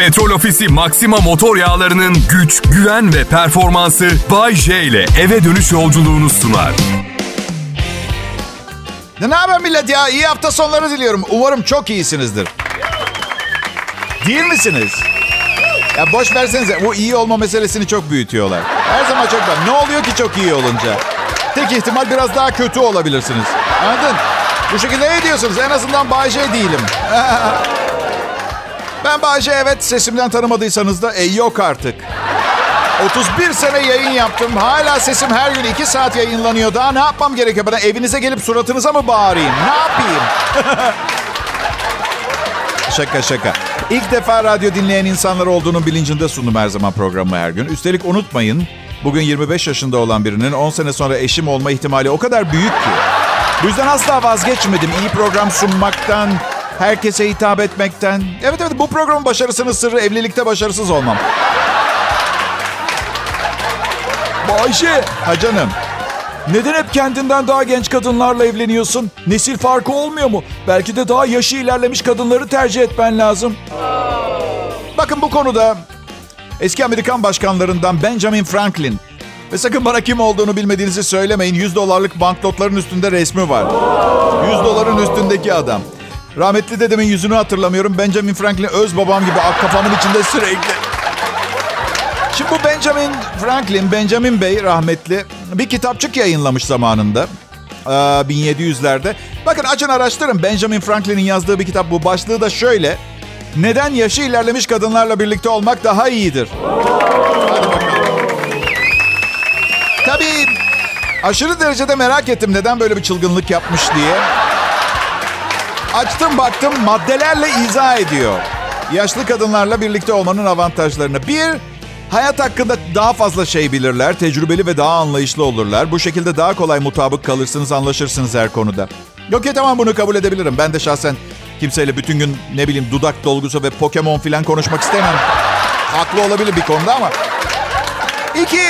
Petrol Ofisi Maxima motor yağlarının güç, güven ve performansı Bay J ile eve dönüş yolculuğunu sunar. Ne haber millet ya? İyi hafta sonları diliyorum. Umarım çok iyisinizdir. Değil misiniz? Ya boş versenize. Bu iyi olma meselesini çok büyütüyorlar. Her zaman çok var. Ne oluyor ki çok iyi olunca? Tek ihtimal biraz daha kötü olabilirsiniz. Anladın? Bu şekilde ne diyorsunuz? En azından Bayce değilim. ben Bayce evet sesimden tanımadıysanız da e, yok artık. 31 sene yayın yaptım. Hala sesim her gün 2 saat yayınlanıyor. Daha ne yapmam gerekiyor? Bana evinize gelip suratınıza mı bağırayım? Ne yapayım? şaka şaka. İlk defa radyo dinleyen insanlar olduğunun bilincinde sundum her zaman programı her gün. Üstelik unutmayın, bugün 25 yaşında olan birinin 10 sene sonra eşim olma ihtimali o kadar büyük ki. Bu yüzden asla vazgeçmedim iyi program sunmaktan, herkese hitap etmekten. Evet evet bu programın başarısının sırrı evlilikte başarısız olmam. Bayşe, Ha canım. neden hep kendinden daha genç kadınlarla evleniyorsun? Nesil farkı olmuyor mu? Belki de daha yaşı ilerlemiş kadınları tercih etmen lazım. Bakın bu konuda eski Amerikan başkanlarından Benjamin Franklin ve sakın bana kim olduğunu bilmediğinizi söylemeyin. 100 dolarlık banknotların üstünde resmi var. 100 doların üstündeki adam. Rahmetli dedemin yüzünü hatırlamıyorum. Benjamin Franklin öz babam gibi kafamın içinde sürekli. Şimdi bu Benjamin Franklin, Benjamin Bey rahmetli bir kitapçık yayınlamış zamanında. Ee, 1700'lerde. Bakın açın araştırın. Benjamin Franklin'in yazdığı bir kitap bu. Başlığı da şöyle. Neden yaşı ilerlemiş kadınlarla birlikte olmak daha iyidir? Tabii aşırı derecede merak ettim neden böyle bir çılgınlık yapmış diye. Açtım baktım maddelerle izah ediyor. Yaşlı kadınlarla birlikte olmanın avantajlarını. Bir, hayat hakkında daha fazla şey bilirler, tecrübeli ve daha anlayışlı olurlar. Bu şekilde daha kolay mutabık kalırsınız, anlaşırsınız her konuda. Yok ya tamam bunu kabul edebilirim. Ben de şahsen kimseyle bütün gün ne bileyim dudak dolgusu ve Pokemon falan konuşmak istemem. Haklı olabilir bir konuda ama. İki,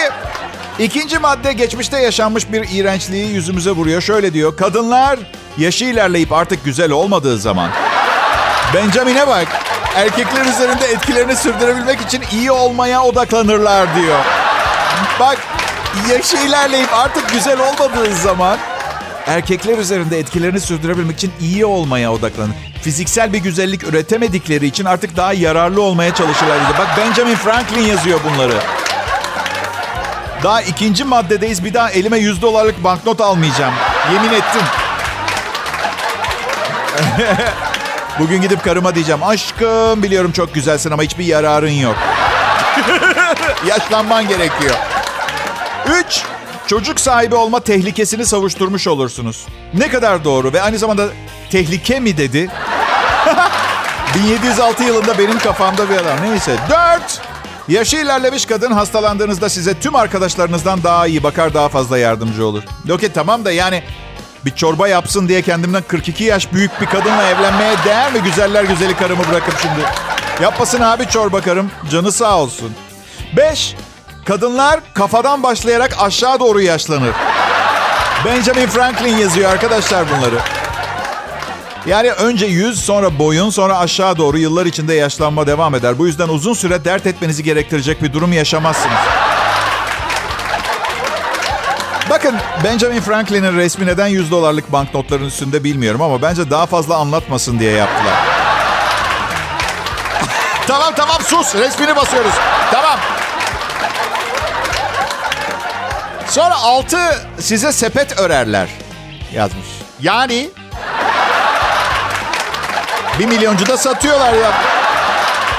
ikinci madde geçmişte yaşanmış bir iğrençliği yüzümüze vuruyor. Şöyle diyor, kadınlar yaşı ilerleyip artık güzel olmadığı zaman... Benjamin'e bak, erkekler üzerinde etkilerini sürdürebilmek için iyi olmaya odaklanırlar diyor. Bak, yaşı ilerleyip artık güzel olmadığı zaman erkekler üzerinde etkilerini sürdürebilmek için iyi olmaya odaklanır. Fiziksel bir güzellik üretemedikleri için artık daha yararlı olmaya çalışırlar. Bak Benjamin Franklin yazıyor bunları. Daha ikinci maddedeyiz. Bir daha elime 100 dolarlık banknot almayacağım. Yemin ettim. Bugün gidip karıma diyeceğim. Aşkım biliyorum çok güzelsin ama hiçbir yararın yok. Yaşlanman gerekiyor. Üç, çocuk sahibi olma tehlikesini savuşturmuş olursunuz. Ne kadar doğru ve aynı zamanda tehlike mi dedi? 1706 yılında benim kafamda bir adam. Neyse. Dört, yaşı ilerlemiş kadın hastalandığınızda size tüm arkadaşlarınızdan daha iyi bakar, daha fazla yardımcı olur. Okey tamam da yani bir çorba yapsın diye kendimden 42 yaş büyük bir kadınla evlenmeye değer mi? Güzeller güzeli karımı bırakıp şimdi. Yapmasın abi çorba karım. Canı sağ olsun. 5. Kadınlar kafadan başlayarak aşağı doğru yaşlanır. Benjamin Franklin yazıyor arkadaşlar bunları. Yani önce yüz, sonra boyun, sonra aşağı doğru yıllar içinde yaşlanma devam eder. Bu yüzden uzun süre dert etmenizi gerektirecek bir durum yaşamazsınız. Bakın Benjamin Franklin'in resmi neden 100 dolarlık banknotların üstünde bilmiyorum ama bence daha fazla anlatmasın diye yaptılar. tamam tamam sus resmini basıyoruz. Tamam. Sonra altı size sepet örerler yazmış. Yani bir milyoncu da satıyorlar ya.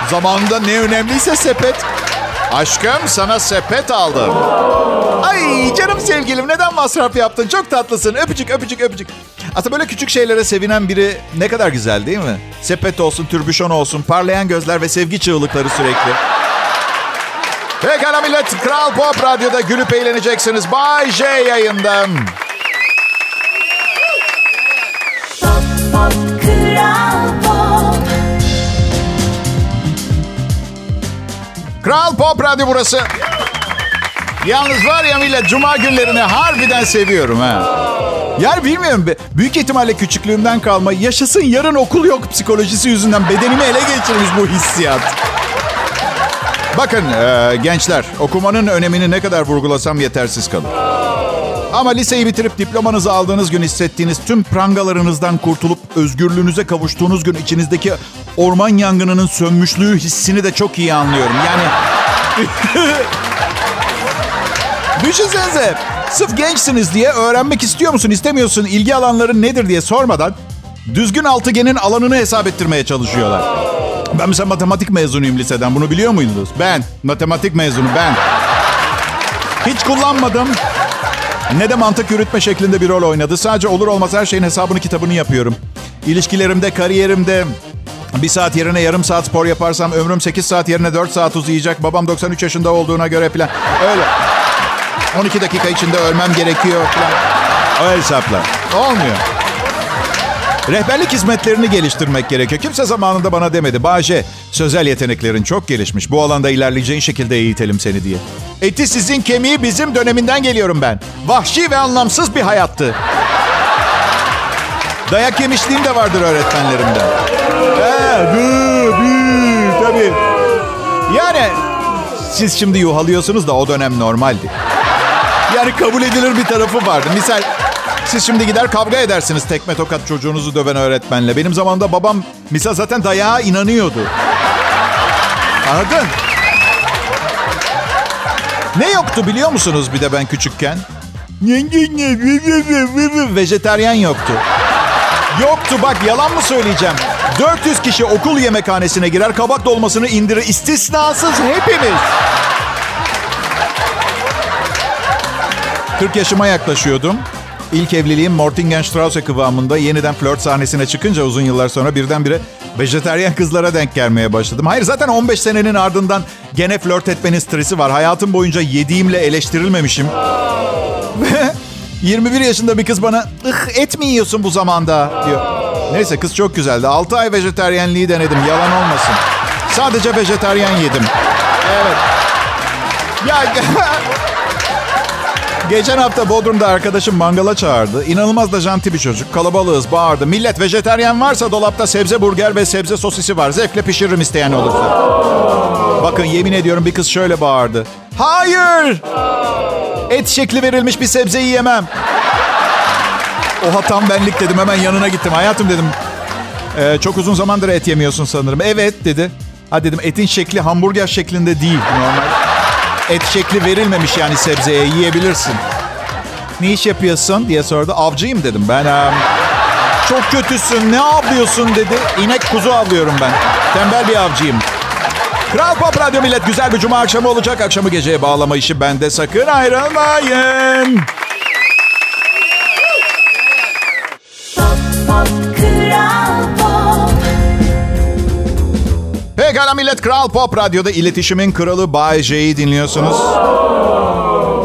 Zamanında ne önemliyse sepet. Aşkım sana sepet aldım. Ay canım sevgilim neden masraf yaptın? Çok tatlısın. Öpücük öpücük öpücük. Aslında böyle küçük şeylere sevinen biri ne kadar güzel değil mi? Sepet olsun, türbüşon olsun, parlayan gözler ve sevgi çığlıkları sürekli. Pekala millet, Kral Pop Radyo'da gülüp eğleneceksiniz. Bay J yayından. Pop, pop, Kral Kral Pop Radyo burası. Yalnız var ya millet cuma günlerini harbiden seviyorum ha. Yani bilmiyorum. Büyük ihtimalle küçüklüğümden kalma yaşasın yarın okul yok psikolojisi yüzünden bedenimi ele geçirmiş bu hissiyat. Bakın e, gençler, okumanın önemini ne kadar vurgulasam yetersiz kalır. Ama liseyi bitirip diplomanızı aldığınız gün hissettiğiniz tüm prangalarınızdan kurtulup özgürlüğünüze kavuştuğunuz gün içinizdeki orman yangınının sönmüşlüğü hissini de çok iyi anlıyorum. Yani Düşünsenize sırf gençsiniz diye öğrenmek istiyor musun istemiyorsun ilgi alanların nedir diye sormadan düzgün altıgenin alanını hesap ettirmeye çalışıyorlar. Ben mesela matematik mezunuyum liseden bunu biliyor muydunuz? Ben matematik mezunu ben. Hiç kullanmadım. Ne de mantık yürütme şeklinde bir rol oynadı. Sadece olur olmaz her şeyin hesabını kitabını yapıyorum. İlişkilerimde, kariyerimde bir saat yerine yarım saat spor yaparsam ömrüm 8 saat yerine 4 saat uzayacak. Babam 93 yaşında olduğuna göre falan. Öyle. 12 dakika içinde ölmem gerekiyor falan. Öyle hesaplar. Olmuyor. Rehberlik hizmetlerini geliştirmek gerekiyor. Kimse zamanında bana demedi. Bahçe, sözel yeteneklerin çok gelişmiş. Bu alanda ilerleyeceğin şekilde eğitelim seni diye. Eti sizin kemiği bizim döneminden geliyorum ben. Vahşi ve anlamsız bir hayattı. Dayak yemişliğim de vardır öğretmenlerimden. Tabii. Yani siz şimdi yuhalıyorsunuz da o dönem normaldi. Yani kabul edilir bir tarafı vardı. Misal siz şimdi gider kavga edersiniz tekme tokat çocuğunuzu döven öğretmenle. Benim zamanımda babam misal zaten dayağa inanıyordu. Anladın? Ne yoktu biliyor musunuz bir de ben küçükken? Vejeteryan yoktu. Yoktu bak yalan mı söyleyeceğim? 400 kişi okul yemekhanesine girer kabak dolmasını indirir. İstisnasız hepimiz. 40 yaşıma yaklaşıyordum. İlk evliliğim Mortingen-Strausse kıvamında yeniden flört sahnesine çıkınca uzun yıllar sonra birdenbire vejeteryan kızlara denk gelmeye başladım. Hayır zaten 15 senenin ardından gene flört etmenin stresi var. Hayatım boyunca yediğimle eleştirilmemişim. Ve 21 yaşında bir kız bana ıh et bu zamanda diyor. Neyse kız çok güzeldi. 6 ay vejeteryenliği denedim yalan olmasın. Sadece vejeteryen yedim. Evet. Ya Geçen hafta Bodrum'da arkadaşım mangala çağırdı. İnanılmaz da janti bir çocuk. Kalabalığız, bağırdı. Millet vejeteryen varsa dolapta sebze burger ve sebze sosisi var. Zevkle pişiririm isteyen olursa. Bakın yemin ediyorum bir kız şöyle bağırdı. Hayır! Et şekli verilmiş bir sebzeyi yemem. Oha tam benlik dedim hemen yanına gittim. Hayatım dedim. "Ee, çok uzun zamandır et yemiyorsun sanırım. Evet dedi. Ha dedim etin şekli hamburger şeklinde değil normal. Et şekli verilmemiş yani sebzeye yiyebilirsin. Ne iş yapıyorsun diye sordu. Avcıyım dedim ben. em, çok kötüsün ne avlıyorsun dedi. İnek kuzu avlıyorum ben. Tembel bir avcıyım. Kral Pop Radyo Millet güzel bir cuma akşamı olacak. Akşamı geceye bağlama işi bende. Sakın ayrılmayın. Pekala millet Kral Pop Radyo'da iletişimin kralı Bay J'yi dinliyorsunuz.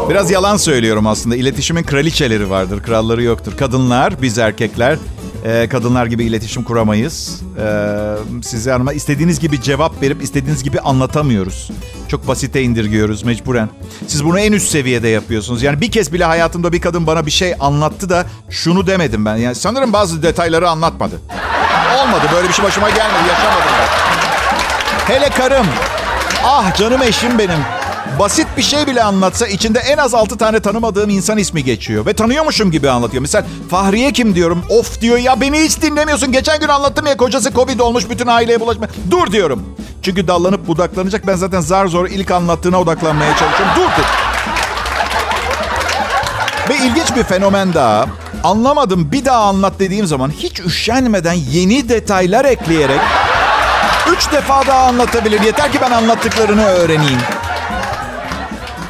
Biraz yalan söylüyorum aslında. İletişimin kraliçeleri vardır, kralları yoktur. Kadınlar, biz erkekler e, kadınlar gibi iletişim kuramayız. E, size ama istediğiniz gibi cevap verip istediğiniz gibi anlatamıyoruz. Çok basite indirgiyoruz mecburen. Siz bunu en üst seviyede yapıyorsunuz. Yani bir kez bile hayatımda bir kadın bana bir şey anlattı da şunu demedim ben. Yani sanırım bazı detayları anlatmadı. Olmadı böyle bir şey başıma gelmedi, yaşamadım ben. Hele karım. Ah canım eşim benim. Basit bir şey bile anlatsa içinde en az 6 tane tanımadığım insan ismi geçiyor. Ve tanıyormuşum gibi anlatıyor. Mesela Fahriye kim diyorum. Of diyor ya beni hiç dinlemiyorsun. Geçen gün anlattım ya kocası Covid olmuş bütün aileye bulaşma. Dur diyorum. Çünkü dallanıp budaklanacak. Ben zaten zar zor ilk anlattığına odaklanmaya çalışıyorum. Dur dur. Ve ilginç bir fenomen daha. Anlamadım bir daha anlat dediğim zaman hiç üşenmeden yeni detaylar ekleyerek üç defa daha anlatabilir. Yeter ki ben anlattıklarını öğreneyim.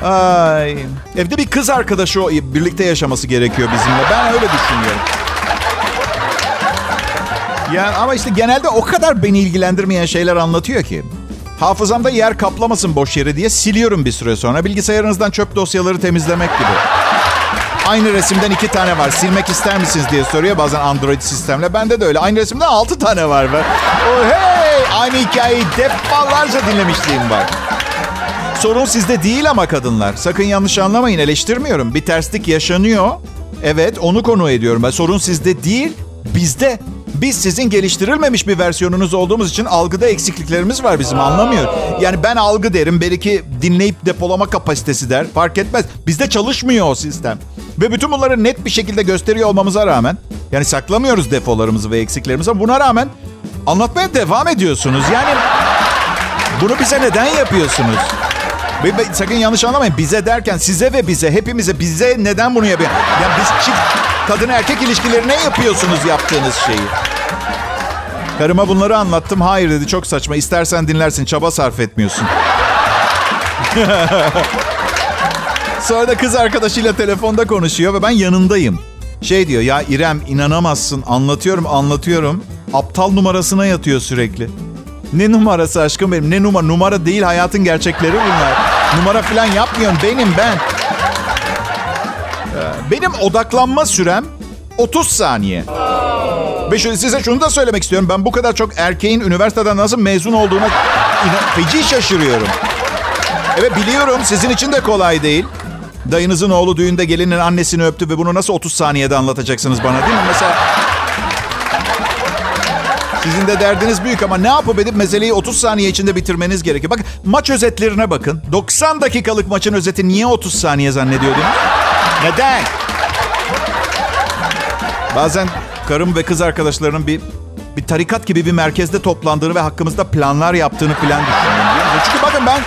Ay. Evde bir kız arkadaşı birlikte yaşaması gerekiyor bizimle. Ben öyle düşünüyorum. Yani ama işte genelde o kadar beni ilgilendirmeyen şeyler anlatıyor ki. Hafızamda yer kaplamasın boş yere diye siliyorum bir süre sonra. Bilgisayarınızdan çöp dosyaları temizlemek gibi. Aynı resimden iki tane var. Silmek ister misiniz diye soruyor bazen Android sistemle. Bende de öyle. Aynı resimden altı tane var. Ve, oh, hey! Aynı hikayeyi defalarca dinlemişliğim var. Sorun sizde değil ama kadınlar. Sakın yanlış anlamayın eleştirmiyorum. Bir terslik yaşanıyor. Evet onu konu ediyorum. Ben sorun sizde değil bizde. Biz sizin geliştirilmemiş bir versiyonunuz olduğumuz için algıda eksikliklerimiz var bizim anlamıyor. Yani ben algı derim. Belki dinleyip depolama kapasitesi der. Fark etmez. Bizde çalışmıyor o sistem. Ve bütün bunları net bir şekilde gösteriyor olmamıza rağmen yani saklamıyoruz defolarımızı ve eksiklerimizi ama buna rağmen anlatmaya devam ediyorsunuz. Yani bunu bize neden yapıyorsunuz? Ve, ve sakın yanlış anlamayın. Bize derken size ve bize, hepimize bize neden bunu yapıyor? Yani biz çift kadın erkek ilişkilerine yapıyorsunuz yaptığınız şeyi. Karıma bunları anlattım. Hayır dedi çok saçma. İstersen dinlersin. Çaba sarf etmiyorsun. Sonra da kız arkadaşıyla telefonda konuşuyor ve ben yanındayım. Şey diyor ya İrem inanamazsın anlatıyorum anlatıyorum. Aptal numarasına yatıyor sürekli. Ne numarası aşkım benim? Ne numara? Numara değil hayatın gerçekleri bunlar. Numara falan yapmıyorum. Benim ben. Ee, Benim odaklanma sürem 30 saniye. Ve şöyle size şunu da söylemek istiyorum. Ben bu kadar çok erkeğin üniversiteden nasıl mezun olduğuna feci şaşırıyorum. Evet biliyorum sizin için de kolay değil. Dayınızın oğlu düğünde gelinin annesini öptü ve bunu nasıl 30 saniyede anlatacaksınız bana değil mi? Mesela sizin de derdiniz büyük ama ne yapıp edip meseleyi 30 saniye içinde bitirmeniz gerekiyor. Bakın maç özetlerine bakın. 90 dakikalık maçın özeti niye 30 saniye zannediyordunuz? Neden? Bazen karım ve kız arkadaşlarının bir bir tarikat gibi bir merkezde toplandığını ve hakkımızda planlar yaptığını falan düşünüyorum. Çünkü bakın ben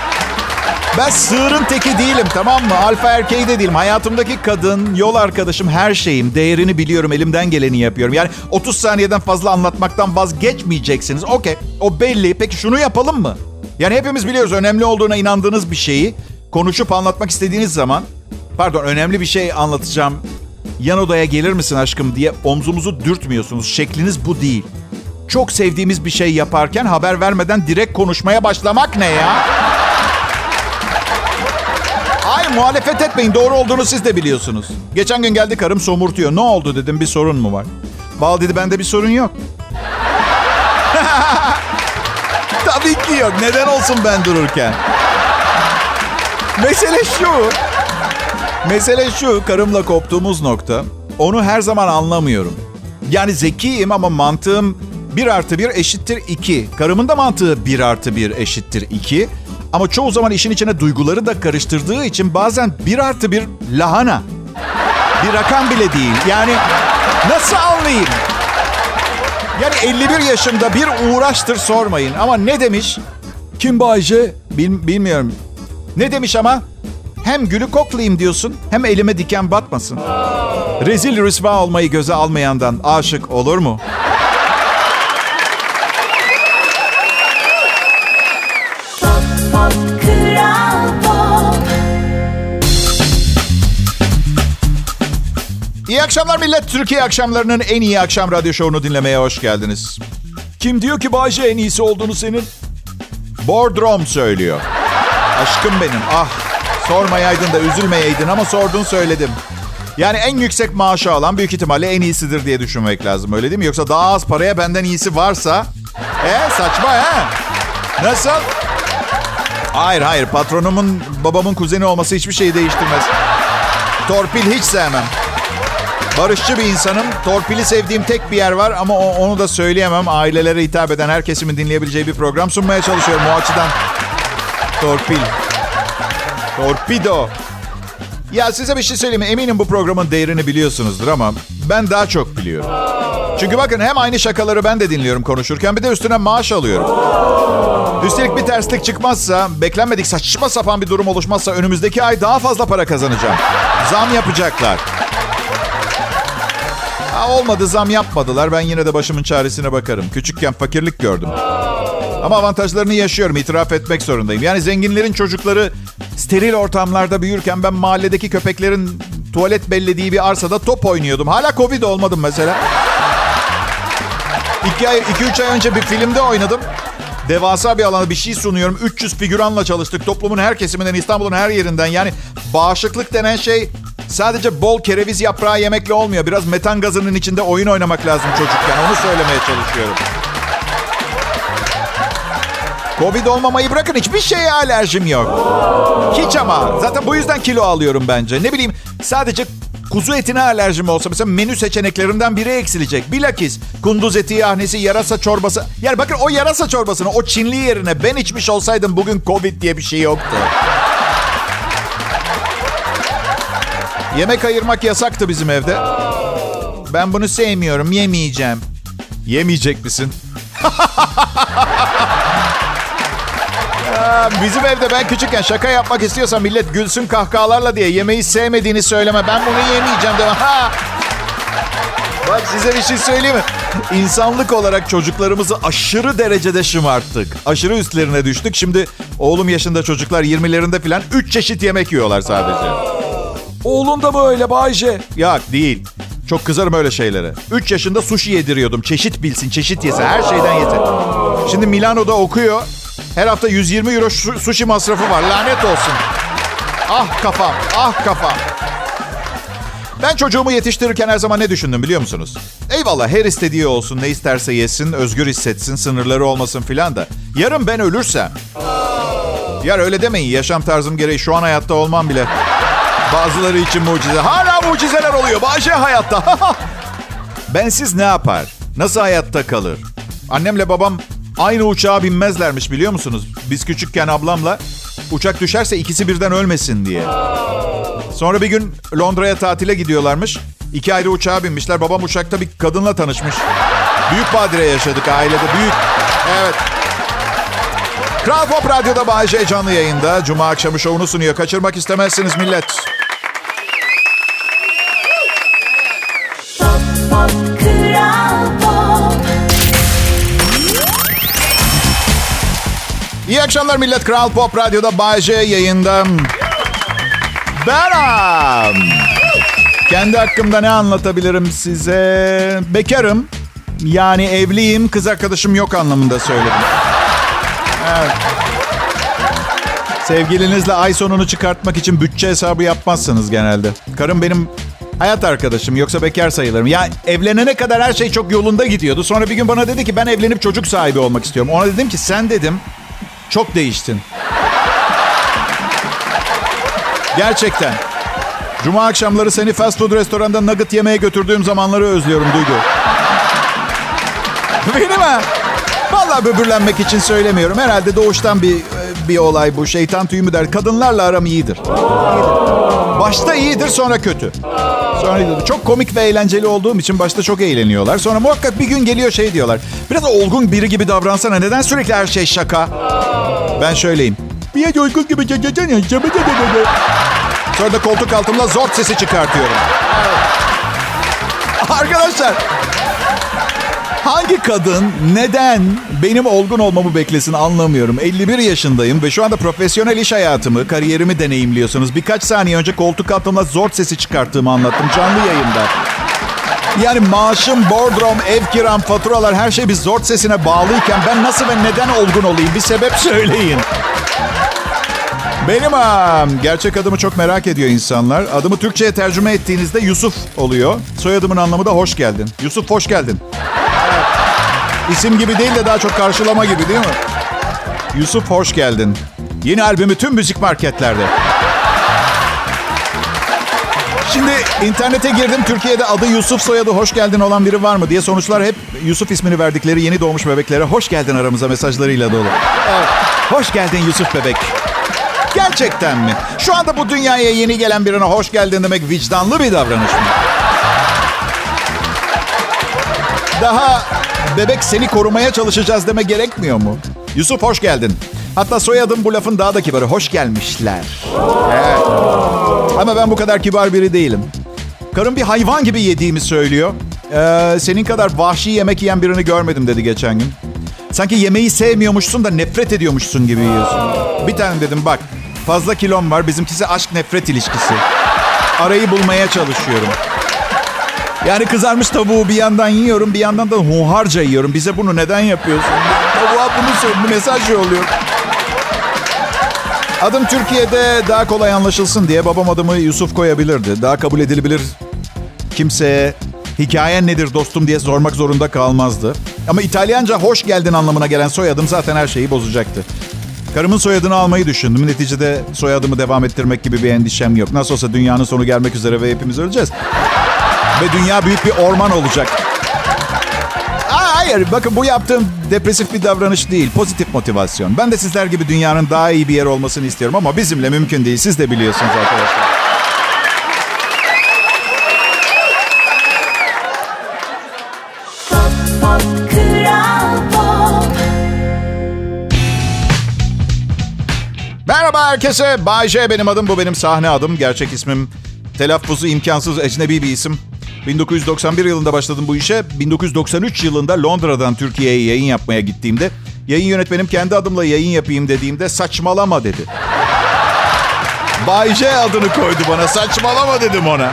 ben sığırın teki değilim tamam mı? Alfa erkeği de değilim. Hayatımdaki kadın, yol arkadaşım, her şeyim. Değerini biliyorum, elimden geleni yapıyorum. Yani 30 saniyeden fazla anlatmaktan vazgeçmeyeceksiniz. Okey, o belli. Peki şunu yapalım mı? Yani hepimiz biliyoruz önemli olduğuna inandığınız bir şeyi konuşup anlatmak istediğiniz zaman... Pardon, önemli bir şey anlatacağım. Yan odaya gelir misin aşkım diye omzumuzu dürtmüyorsunuz. Şekliniz bu değil. Çok sevdiğimiz bir şey yaparken haber vermeden direkt konuşmaya başlamak ne ya? Muhalefet etmeyin. Doğru olduğunu siz de biliyorsunuz. Geçen gün geldi karım somurtuyor. Ne oldu dedim bir sorun mu var? Bal dedi bende bir sorun yok. Tabii ki yok. Neden olsun ben dururken? Mesele şu. Mesele şu. Karımla koptuğumuz nokta. Onu her zaman anlamıyorum. Yani zekiyim ama mantığım 1 artı 1 eşittir 2. Karımın da mantığı 1 artı 1 eşittir 2. Ama çoğu zaman işin içine duyguları da karıştırdığı için bazen 1 artı 1 lahana. Bir rakam bile değil. Yani nasıl anlayayım? Yani 51 yaşımda bir uğraştır sormayın. Ama ne demiş? Kim Bayce? Bil- bilmiyorum. Ne demiş ama? Hem gülü koklayayım diyorsun hem elime diken batmasın. Rezil rüsva olmayı göze almayandan aşık olur mu? Akşamlar millet. Türkiye akşamlarının en iyi akşam radyo şovunu dinlemeye hoş geldiniz. Kim diyor ki Bayce en iyisi olduğunu senin? Boardroom söylüyor. Aşkım benim. Ah sormayaydın da üzülmeyeydin ama sordun söyledim. Yani en yüksek maaşı alan büyük ihtimalle en iyisidir diye düşünmek lazım öyle değil mi? Yoksa daha az paraya benden iyisi varsa... E saçma he? Nasıl? Hayır hayır patronumun babamın kuzeni olması hiçbir şeyi değiştirmez. Torpil hiç sevmem. Barışçı bir insanım. Torpili sevdiğim tek bir yer var ama onu da söyleyemem. Ailelere hitap eden her kesimin dinleyebileceği bir program sunmaya çalışıyorum o açıdan. Torpil. Torpido. Ya size bir şey söyleyeyim mi? Eminim bu programın değerini biliyorsunuzdur ama ben daha çok biliyorum. Çünkü bakın hem aynı şakaları ben de dinliyorum konuşurken bir de üstüne maaş alıyorum. Üstelik bir terslik çıkmazsa, beklenmedik saçma sapan bir durum oluşmazsa önümüzdeki ay daha fazla para kazanacağım. Zam yapacaklar. Ha, olmadı zam yapmadılar. Ben yine de başımın çaresine bakarım. Küçükken fakirlik gördüm. Ama avantajlarını yaşıyorum. itiraf etmek zorundayım. Yani zenginlerin çocukları steril ortamlarda büyürken ben mahalledeki köpeklerin tuvalet bellediği bir arsada top oynuyordum. Hala Covid olmadım mesela. İki, ay, iki üç ay önce bir filmde oynadım. Devasa bir alanda bir şey sunuyorum. 300 figüranla çalıştık. Toplumun her kesiminden, İstanbul'un her yerinden. Yani bağışıklık denen şey sadece bol kereviz yaprağı yemekle olmuyor. Biraz metan gazının içinde oyun oynamak lazım çocukken. Onu söylemeye çalışıyorum. Covid olmamayı bırakın hiçbir şeye alerjim yok. Hiç ama. Zaten bu yüzden kilo alıyorum bence. Ne bileyim sadece kuzu etine alerjim olsa mesela menü seçeneklerinden biri eksilecek. Bilakis kunduz eti yahnesi, yarasa çorbası. Yani bakın o yarasa çorbasını o Çinli yerine ben içmiş olsaydım bugün Covid diye bir şey yoktu. Yemek ayırmak yasaktı bizim evde. Ben bunu sevmiyorum, yemeyeceğim. Yemeyecek misin? Bizim evde ben küçükken şaka yapmak istiyorsam millet gülsün kahkahalarla diye yemeği sevmediğini söyleme. Ben bunu yemeyeceğim deme. Ha! Bak size bir şey söyleyeyim mi? İnsanlık olarak çocuklarımızı aşırı derecede şımarttık. Aşırı üstlerine düştük. Şimdi oğlum yaşında çocuklar 20'lerinde falan 3 çeşit yemek yiyorlar sadece. Oğlun da mı öyle Bayce? Ya değil. Çok kızarım öyle şeylere. 3 yaşında sushi yediriyordum. Çeşit bilsin, çeşit yese. Her şeyden yesin. Şimdi Milano'da okuyor. Her hafta 120 euro su- sushi masrafı var. Lanet olsun. Ah kafam, ah kafam. Ben çocuğumu yetiştirirken her zaman ne düşündüm biliyor musunuz? Eyvallah her istediği olsun, ne isterse yesin, özgür hissetsin, sınırları olmasın filan da. Yarın ben ölürsem... Yar öyle demeyin, yaşam tarzım gereği şu an hayatta olmam bile. Bazıları için mucize. Hala mucizeler oluyor. Bahçe hayatta. Bensiz ne yapar? Nasıl hayatta kalır? Annemle babam aynı uçağa binmezlermiş biliyor musunuz? Biz küçükken ablamla uçak düşerse ikisi birden ölmesin diye. Sonra bir gün Londra'ya tatile gidiyorlarmış. İki ayrı uçağa binmişler. Babam uçakta bir kadınla tanışmış. Büyük badire yaşadık ailede. Büyük. Evet. Kral Pop Radyo'da Bahçe canlı yayında. Cuma akşamı şovunu sunuyor. Kaçırmak istemezsiniz millet. Akşamlar millet. Kral Pop Radyo'da Bayece yayında. Beram. Kendi hakkımda ne anlatabilirim size? Bekarım. Yani evliyim. Kız arkadaşım yok anlamında söyledim. Evet. Sevgilinizle ay sonunu çıkartmak için bütçe hesabı yapmazsınız genelde. Karım benim hayat arkadaşım yoksa bekar sayılırım. Ya evlenene kadar her şey çok yolunda gidiyordu. Sonra bir gün bana dedi ki ben evlenip çocuk sahibi olmak istiyorum. Ona dedim ki sen dedim çok değiştin. Gerçekten. Cuma akşamları seni fast food restoranda nugget yemeye götürdüğüm zamanları özlüyorum Duygu. Benim ha. Vallahi böbürlenmek için söylemiyorum. Herhalde doğuştan bir bir olay bu. Şeytan tüyü mü der. Kadınlarla aram iyidir. İyidir. Başta iyidir sonra kötü. Sonra iyidir. Çok komik ve eğlenceli olduğum için başta çok eğleniyorlar. Sonra muhakkak bir gün geliyor şey diyorlar. Biraz olgun biri gibi davransana. Neden sürekli her şey şaka? Ben şöyleyim. Bir uygun gibi Sonra da koltuk altımda zort sesi çıkartıyorum. Arkadaşlar Hangi kadın neden benim olgun olmamı beklesin anlamıyorum. 51 yaşındayım ve şu anda profesyonel iş hayatımı, kariyerimi deneyimliyorsunuz. Birkaç saniye önce koltuk altımda zor sesi çıkarttığımı anlattım canlı yayında. Yani maaşım, bordrom, ev kiram, faturalar her şey bir zor sesine bağlıyken ben nasıl ve neden olgun olayım? Bir sebep söyleyin. Benim ha, gerçek adımı çok merak ediyor insanlar. Adımı Türkçe'ye tercüme ettiğinizde Yusuf oluyor. Soyadımın anlamı da hoş geldin. Yusuf hoş geldin. İsim gibi değil de daha çok karşılama gibi değil mi? Yusuf hoş geldin. Yeni albümü tüm müzik marketlerde. Şimdi internete girdim. Türkiye'de adı Yusuf soyadı hoş geldin olan biri var mı diye sonuçlar hep Yusuf ismini verdikleri yeni doğmuş bebeklere hoş geldin aramıza mesajlarıyla dolu. Evet. Hoş geldin Yusuf bebek. Gerçekten mi? Şu anda bu dünyaya yeni gelen birine hoş geldin demek vicdanlı bir davranış mı? Daha bebek seni korumaya çalışacağız deme gerekmiyor mu? Yusuf hoş geldin. Hatta soyadım bu lafın daha da kibarı. Hoş gelmişler. Evet. Ama ben bu kadar kibar biri değilim. Karım bir hayvan gibi yediğimi söylüyor. Ee, senin kadar vahşi yemek yiyen birini görmedim dedi geçen gün. Sanki yemeği sevmiyormuşsun da nefret ediyormuşsun gibi yiyorsun. Bir tane dedim bak fazla kilom var bizimkisi aşk nefret ilişkisi. Arayı bulmaya çalışıyorum. Yani kızarmış tavuğu bir yandan yiyorum bir yandan da hunharca yiyorum. Bize bunu neden yapıyorsun? Tavuğa bunu söyle, mesaj yolluyor. Adım Türkiye'de daha kolay anlaşılsın diye babam adımı Yusuf koyabilirdi. Daha kabul edilebilir. Kimseye hikayen nedir dostum diye sormak zorunda kalmazdı. Ama İtalyanca hoş geldin anlamına gelen soyadım zaten her şeyi bozacaktı. Karımın soyadını almayı düşündüm. Neticede soyadımı devam ettirmek gibi bir endişem yok. Nasıl olsa dünyanın sonu gelmek üzere ve hepimiz öleceğiz. Ve dünya büyük bir orman olacak. Aa, hayır bakın bu yaptığım depresif bir davranış değil. Pozitif motivasyon. Ben de sizler gibi dünyanın daha iyi bir yer olmasını istiyorum ama bizimle mümkün değil. Siz de biliyorsunuz arkadaşlar. Merhaba herkese. Bay J benim adım. Bu benim sahne adım. Gerçek ismim telaffuzu imkansız ecnebi bir isim. 1991 yılında başladım bu işe. 1993 yılında Londra'dan Türkiye'ye yayın yapmaya gittiğimde yayın yönetmenim kendi adımla yayın yapayım dediğimde saçmalama dedi. Bay J adını koydu bana. Saçmalama dedim ona.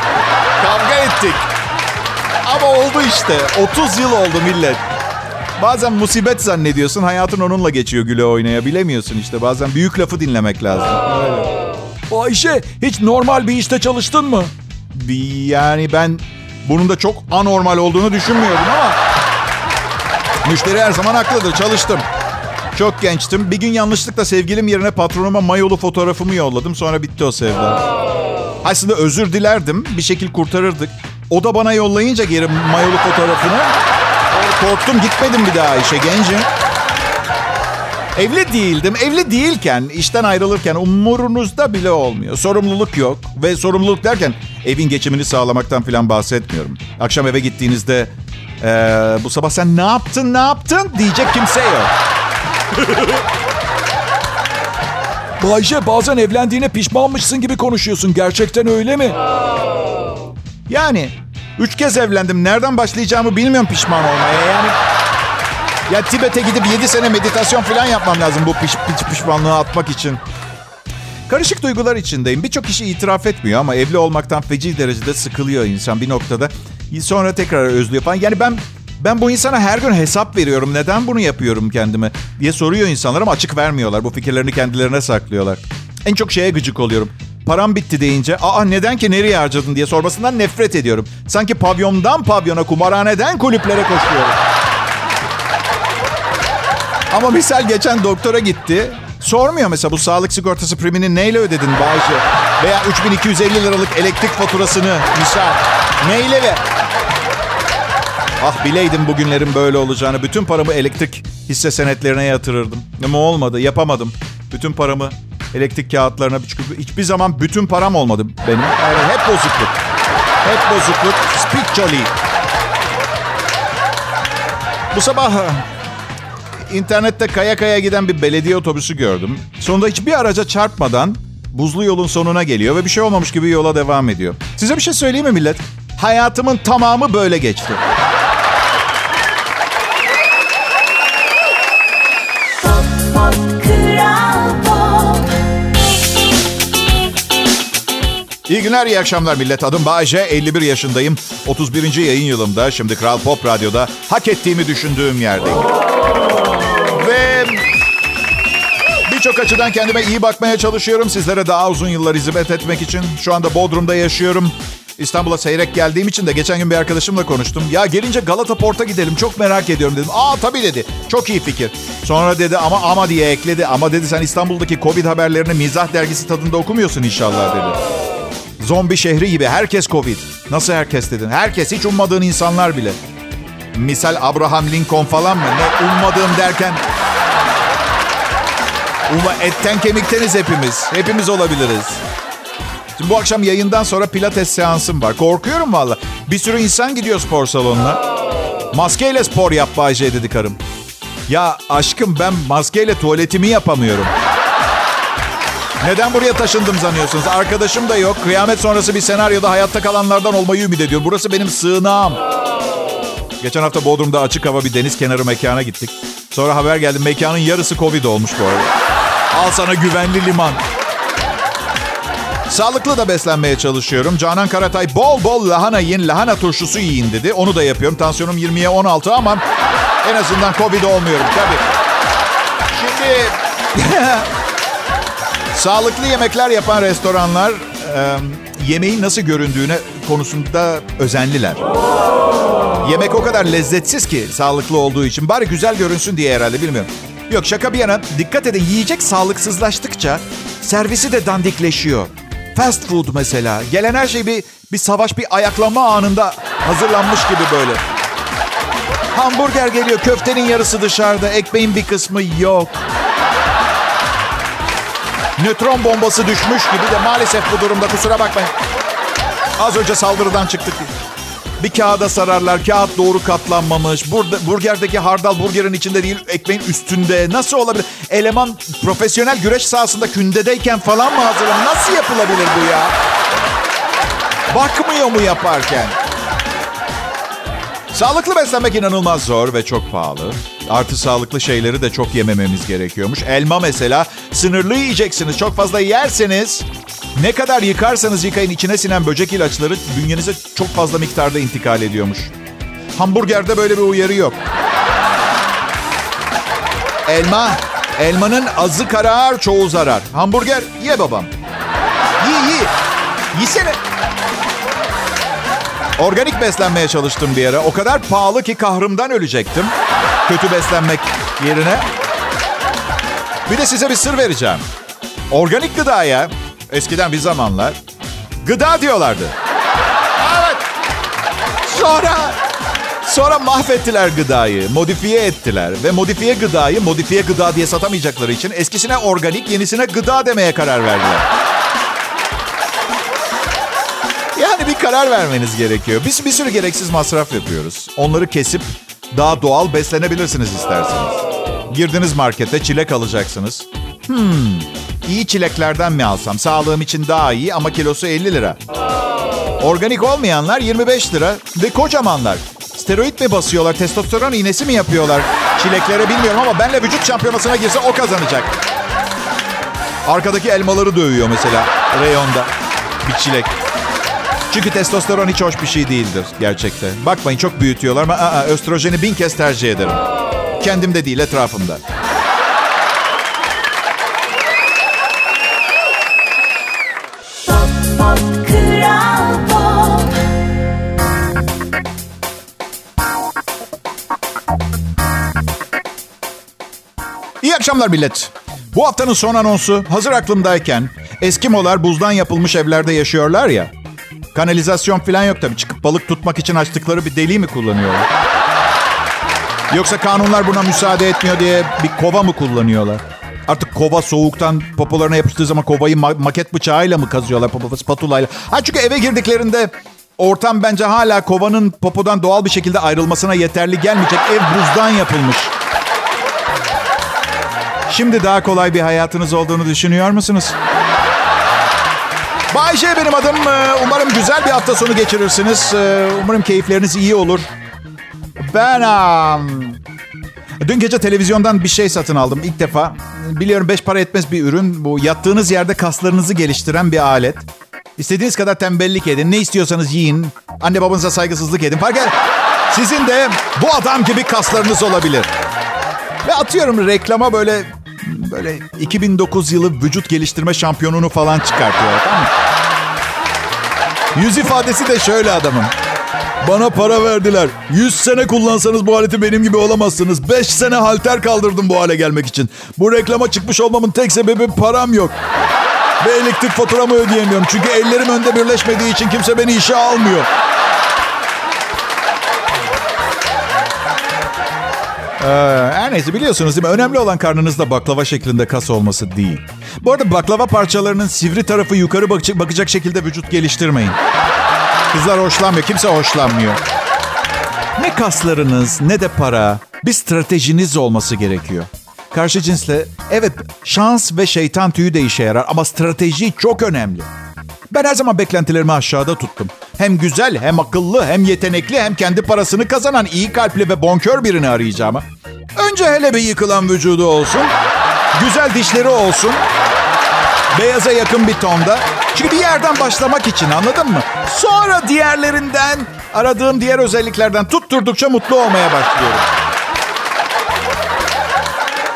Kavga ettik. Ama oldu işte. 30 yıl oldu millet. Bazen musibet zannediyorsun. Hayatın onunla geçiyor güle oynaya. Bilemiyorsun işte. Bazen büyük lafı dinlemek lazım. Ayşe hiç normal bir işte çalıştın mı? Yani ben bunun da çok anormal olduğunu düşünmüyordum ama... Müşteri her zaman haklıdır. Çalıştım. Çok gençtim. Bir gün yanlışlıkla sevgilim yerine patronuma mayolu fotoğrafımı yolladım. Sonra bitti o sevda. Aslında özür dilerdim. Bir şekil kurtarırdık. O da bana yollayınca geri mayolu fotoğrafını korktum gitmedim bir daha işe gencim. Evli değildim. Evli değilken, işten ayrılırken umurunuzda bile olmuyor. Sorumluluk yok. Ve sorumluluk derken evin geçimini sağlamaktan falan bahsetmiyorum. Akşam eve gittiğinizde eee, bu sabah sen ne yaptın ne yaptın diyecek kimse yok. Ayşe bazen evlendiğine pişmanmışsın gibi konuşuyorsun. Gerçekten öyle mi? Yani üç kez evlendim. Nereden başlayacağımı bilmiyorum pişman olmaya. Yani ya Tibet'e gidip 7 sene meditasyon falan yapmam lazım bu piş, piş, pişmanlığı atmak için. Karışık duygular içindeyim. Birçok kişi itiraf etmiyor ama evli olmaktan feci derecede sıkılıyor insan bir noktada. Sonra tekrar özlüyor falan. Yani ben ben bu insana her gün hesap veriyorum. Neden bunu yapıyorum kendime diye soruyor insanlar ama açık vermiyorlar. Bu fikirlerini kendilerine saklıyorlar. En çok şeye gıcık oluyorum. Param bitti deyince aa neden ki nereye harcadın diye sormasından nefret ediyorum. Sanki pavyondan pavyona kumarhaneden kulüplere koşuyorum. Ama misal geçen doktora gitti. Sormuyor mesela bu sağlık sigortası primini neyle ödedin Bayce? Veya 3250 liralık elektrik faturasını misal neyle ve... Ah bileydim bugünlerin böyle olacağını. Bütün paramı elektrik hisse senetlerine yatırırdım. Ama olmadı yapamadım. Bütün paramı elektrik kağıtlarına... Çünkü hiçbir zaman bütün param olmadı benim. Evet, hep bozukluk. Hep bozukluk. Speak jolly. Bu sabah İnternette kaya kaya giden bir belediye otobüsü gördüm. Sonunda hiçbir araca çarpmadan buzlu yolun sonuna geliyor ve bir şey olmamış gibi yola devam ediyor. Size bir şey söyleyeyim mi millet? Hayatımın tamamı böyle geçti. İyi günler, iyi akşamlar millet. Adım Bayece, 51 yaşındayım. 31. yayın yılımda, şimdi Kral Pop Radyo'da hak ettiğimi düşündüğüm yerdeyim. Birçok açıdan kendime iyi bakmaya çalışıyorum. Sizlere daha uzun yıllar hizmet etmek için. Şu anda Bodrum'da yaşıyorum. İstanbul'a seyrek geldiğim için de geçen gün bir arkadaşımla konuştum. Ya gelince Galata Port'a gidelim çok merak ediyorum dedim. Aa tabii dedi. Çok iyi fikir. Sonra dedi ama ama diye ekledi. Ama dedi sen İstanbul'daki Covid haberlerini mizah dergisi tadında okumuyorsun inşallah dedi. Zombi şehri gibi herkes Covid. Nasıl herkes dedin? Herkes hiç ummadığın insanlar bile. Misal Abraham Lincoln falan mı? Ne ummadığım derken... Uma, etten kemikteniz hepimiz. Hepimiz olabiliriz. Şimdi bu akşam yayından sonra pilates seansım var. Korkuyorum valla. Bir sürü insan gidiyor spor salonuna. Maskeyle spor yap Bayce dedi karım. Ya aşkım ben maskeyle tuvaletimi yapamıyorum. Neden buraya taşındım sanıyorsunuz? Arkadaşım da yok. Kıyamet sonrası bir senaryoda hayatta kalanlardan olmayı ümit ediyorum. Burası benim sığınağım. Geçen hafta Bodrum'da açık hava bir deniz kenarı mekana gittik. Sonra haber geldi mekanın yarısı Covid olmuş bu arada. Al sana güvenli liman. Sağlıklı da beslenmeye çalışıyorum. Canan Karatay bol bol lahana yiyin, lahana turşusu yiyin dedi. Onu da yapıyorum. Tansiyonum 20'ye 16 ama en azından Covid olmuyorum tabii. Şimdi sağlıklı yemekler yapan restoranlar e, yemeğin nasıl göründüğüne konusunda özenliler. Yemek o kadar lezzetsiz ki sağlıklı olduğu için. Bari güzel görünsün diye herhalde bilmiyorum. Yok şaka bir yana dikkat edin yiyecek sağlıksızlaştıkça servisi de dandikleşiyor. Fast food mesela. Gelen her şey bir, bir savaş, bir ayaklanma anında hazırlanmış gibi böyle. Hamburger geliyor, köftenin yarısı dışarıda, ekmeğin bir kısmı yok. Nötron bombası düşmüş gibi de maalesef bu durumda kusura bakmayın. Az önce saldırıdan çıktık. Bir kağıda sararlar. Kağıt doğru katlanmamış. Burada burgerdeki hardal burgerin içinde değil, ekmeğin üstünde. Nasıl olabilir? Eleman profesyonel güreş sahasında kündedeyken falan mı hazırlanır? Nasıl yapılabilir bu ya? Bakmıyor mu yaparken? Sağlıklı beslenmek inanılmaz zor ve çok pahalı. Artı sağlıklı şeyleri de çok yemememiz gerekiyormuş. Elma mesela sınırlı yiyeceksiniz. Çok fazla yerseniz ne kadar yıkarsanız yıkayın içine sinen böcek ilaçları bünyenize çok fazla miktarda intikal ediyormuş. Hamburgerde böyle bir uyarı yok. Elma, elmanın azı karar, çoğu zarar. Hamburger ye babam. Yi yi. Yisene. Organik beslenmeye çalıştım bir ara. O kadar pahalı ki kahrımdan ölecektim. Kötü beslenmek yerine. Bir de size bir sır vereceğim. Organik gıdaya eskiden bir zamanlar gıda diyorlardı. Evet. Sonra sonra mahvettiler gıdayı, modifiye ettiler ve modifiye gıdayı modifiye gıda diye satamayacakları için eskisine organik, yenisine gıda demeye karar verdiler. Yani bir karar vermeniz gerekiyor. Biz bir sürü gereksiz masraf yapıyoruz. Onları kesip daha doğal beslenebilirsiniz isterseniz. Girdiniz markete çilek alacaksınız. Hmm, iyi çileklerden mi alsam? Sağlığım için daha iyi ama kilosu 50 lira. Organik olmayanlar 25 lira ve kocamanlar. Steroid mi basıyorlar, testosteron iğnesi mi yapıyorlar? Çileklere bilmiyorum ama benle vücut şampiyonasına girse o kazanacak. Arkadaki elmaları dövüyor mesela reyonda. Bir çilek. Çünkü testosteron hiç hoş bir şey değildir gerçekte. Bakmayın çok büyütüyorlar ama aa, östrojeni bin kez tercih ederim. Kendimde değil etrafımda. Akşamlar millet. Bu haftanın son anonsu hazır aklımdayken Eskimolar buzdan yapılmış evlerde yaşıyorlar ya. Kanalizasyon falan yok tabii. Çıkıp balık tutmak için açtıkları bir deliği mi kullanıyorlar? Yoksa kanunlar buna müsaade etmiyor diye bir kova mı kullanıyorlar? Artık kova soğuktan popolarına yapıştığı zaman kovayı ma- maket bıçağıyla mı kazıyorlar popo spatulayla? Ha çünkü eve girdiklerinde ortam bence hala kovanın popodan doğal bir şekilde ayrılmasına yeterli gelmeyecek. Ev buzdan yapılmış. Şimdi daha kolay bir hayatınız olduğunu düşünüyor musunuz? Bay J benim adım. Ee, Umarım güzel bir hafta sonu geçirirsiniz. Ee, Umarım keyifleriniz iyi olur. Ben... Dün gece televizyondan bir şey satın aldım ilk defa. Biliyorum beş para etmez bir ürün. Bu yattığınız yerde kaslarınızı geliştiren bir alet. İstediğiniz kadar tembellik edin. Ne istiyorsanız yiyin. Anne babanıza saygısızlık edin. Fark eder. Sizin de bu adam gibi kaslarınız olabilir. Ve atıyorum reklama böyle böyle 2009 yılı vücut geliştirme şampiyonunu falan çıkartıyor. Tamam mı? Yüz ifadesi de şöyle adamın. Bana para verdiler. 100 sene kullansanız bu aleti benim gibi olamazsınız. 5 sene halter kaldırdım bu hale gelmek için. Bu reklama çıkmış olmamın tek sebebi param yok. Ve elektrik faturamı ödeyemiyorum. Çünkü ellerim önde birleşmediği için kimse beni işe almıyor. Ee, her neyse biliyorsunuz değil mi? Önemli olan karnınızda baklava şeklinde kas olması değil. Bu arada baklava parçalarının sivri tarafı yukarı bakacak, bakacak şekilde vücut geliştirmeyin. Kızlar hoşlanmıyor. Kimse hoşlanmıyor. Ne kaslarınız ne de para bir stratejiniz olması gerekiyor. Karşı cinsle evet şans ve şeytan tüyü de işe yarar ama strateji çok önemli. Ben her zaman beklentilerimi aşağıda tuttum. Hem güzel, hem akıllı, hem yetenekli, hem kendi parasını kazanan iyi kalpli ve bonkör birini arayacağıma. Önce hele bir yıkılan vücudu olsun. Güzel dişleri olsun. Beyaza yakın bir tonda. Çünkü bir yerden başlamak için anladın mı? Sonra diğerlerinden, aradığım diğer özelliklerden tutturdukça mutlu olmaya başlıyorum.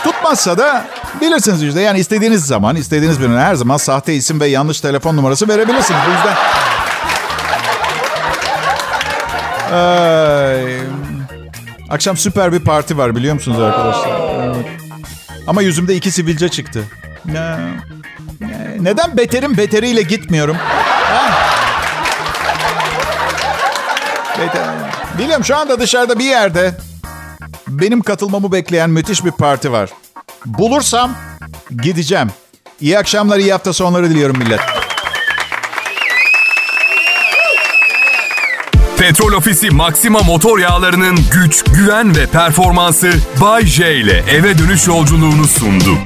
Tutmazsa da bilirsiniz işte. Yani istediğiniz zaman, istediğiniz birine her zaman sahte isim ve yanlış telefon numarası verebilirsiniz. Bu yüzden... Ay. Akşam süper bir parti var biliyor musunuz arkadaşlar? Evet. Ama yüzümde iki sivilce çıktı. Ne- ne- Neden beterin beteriyle gitmiyorum? Beter. Biliyorum şu anda dışarıda bir yerde benim katılmamı bekleyen müthiş bir parti var. Bulursam gideceğim. İyi akşamlar, iyi hafta sonları diliyorum millet. Petrol Ofisi Maxima motor yağlarının güç, güven ve performansı Bay J ile eve dönüş yolculuğunu sundu.